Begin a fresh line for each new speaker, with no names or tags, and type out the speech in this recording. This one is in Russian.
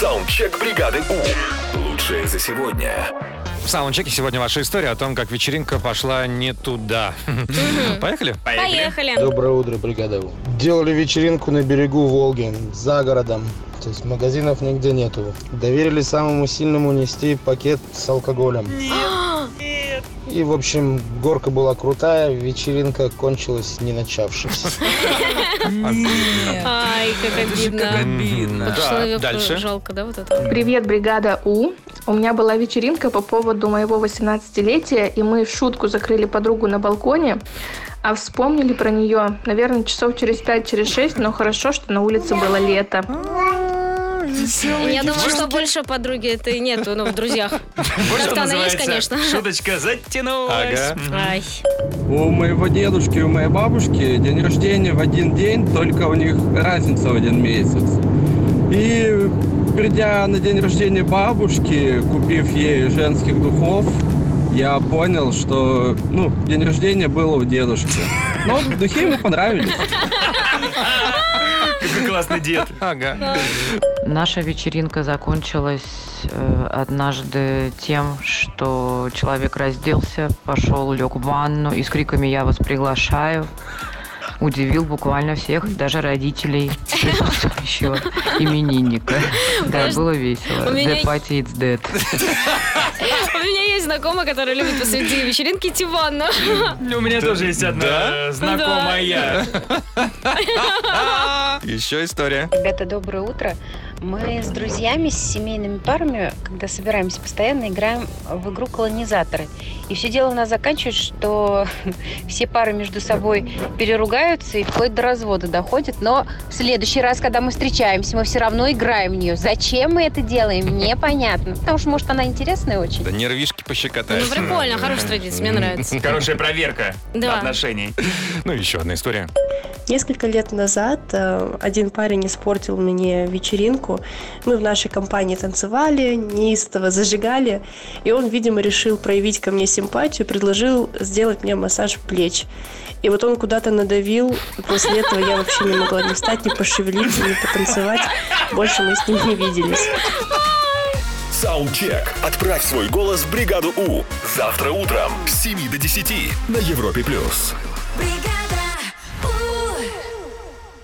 Саундчек бригады У. Лучшее за сегодня.
В саундчеке сегодня ваша история о том, как вечеринка пошла не туда. Поехали?
Поехали.
Доброе утро, бригада. У. Делали вечеринку на берегу Волги, за городом. То есть магазинов нигде нету. Доверили самому сильному нести пакет с алкоголем. И, в общем, горка была крутая, вечеринка кончилась не начавшись.
Ай, как обидно. Человеку
Дальше.
жалко, да, вот это?
Привет, бригада У. У меня была вечеринка по поводу моего 18-летия, и мы в шутку закрыли подругу на балконе, а вспомнили про нее, наверное, часов через 5 через 6, но хорошо, что на улице было лето.
Я думаю, что больше подруги это и нету, ну, в друзьях. Как-то она есть, конечно.
Шуточка затянулась.
Ага.
Ай.
У моего дедушки и у моей бабушки день рождения в один день, только у них разница в один месяц. И придя на день рождения бабушки, купив ей женских духов, я понял, что ну, день рождения было у дедушки. Но духи ему понравились.
Какой классный дед.
Ага.
Наша вечеринка закончилась э, однажды тем, что человек разделся, пошел, лег в ванну и с криками «Я вас приглашаю!» удивил буквально всех, даже родителей присутствующего именинника. Да, было весело.
У меня-
The party is dead.
У меня есть знакомая, которая любит посреди вечеринки идти в ванну.
У меня тоже есть одна знакомая.
Еще история.
Ребята, доброе утро. Мы с друзьями, с семейными парами, когда собираемся, постоянно играем в игру колонизаторы. И все дело у нас заканчивается, что все пары между собой переругаются и вплоть до развода доходят. Но в следующий раз, когда мы встречаемся, мы все равно играем в нее. Зачем мы это делаем, непонятно. Потому что, может, она интересная очень.
Да нервишки
Ну,
пощекотаешь.
прикольно, хорошая традиция, мне нравится.
Хорошая проверка
Да.
отношений.
Ну, еще одна история.
Несколько лет назад э, один парень испортил мне вечеринку. Мы в нашей компании танцевали, неистово зажигали, и он, видимо, решил проявить ко мне симпатию, предложил сделать мне массаж плеч. И вот он куда-то надавил, и после этого я вообще не могла ни встать, ни пошевелиться, ни потанцевать. Больше мы с ним не виделись.
Саундчек. Отправь свой голос в бригаду У. Завтра утром с 7 до 10 на Европе+. плюс.
бригада.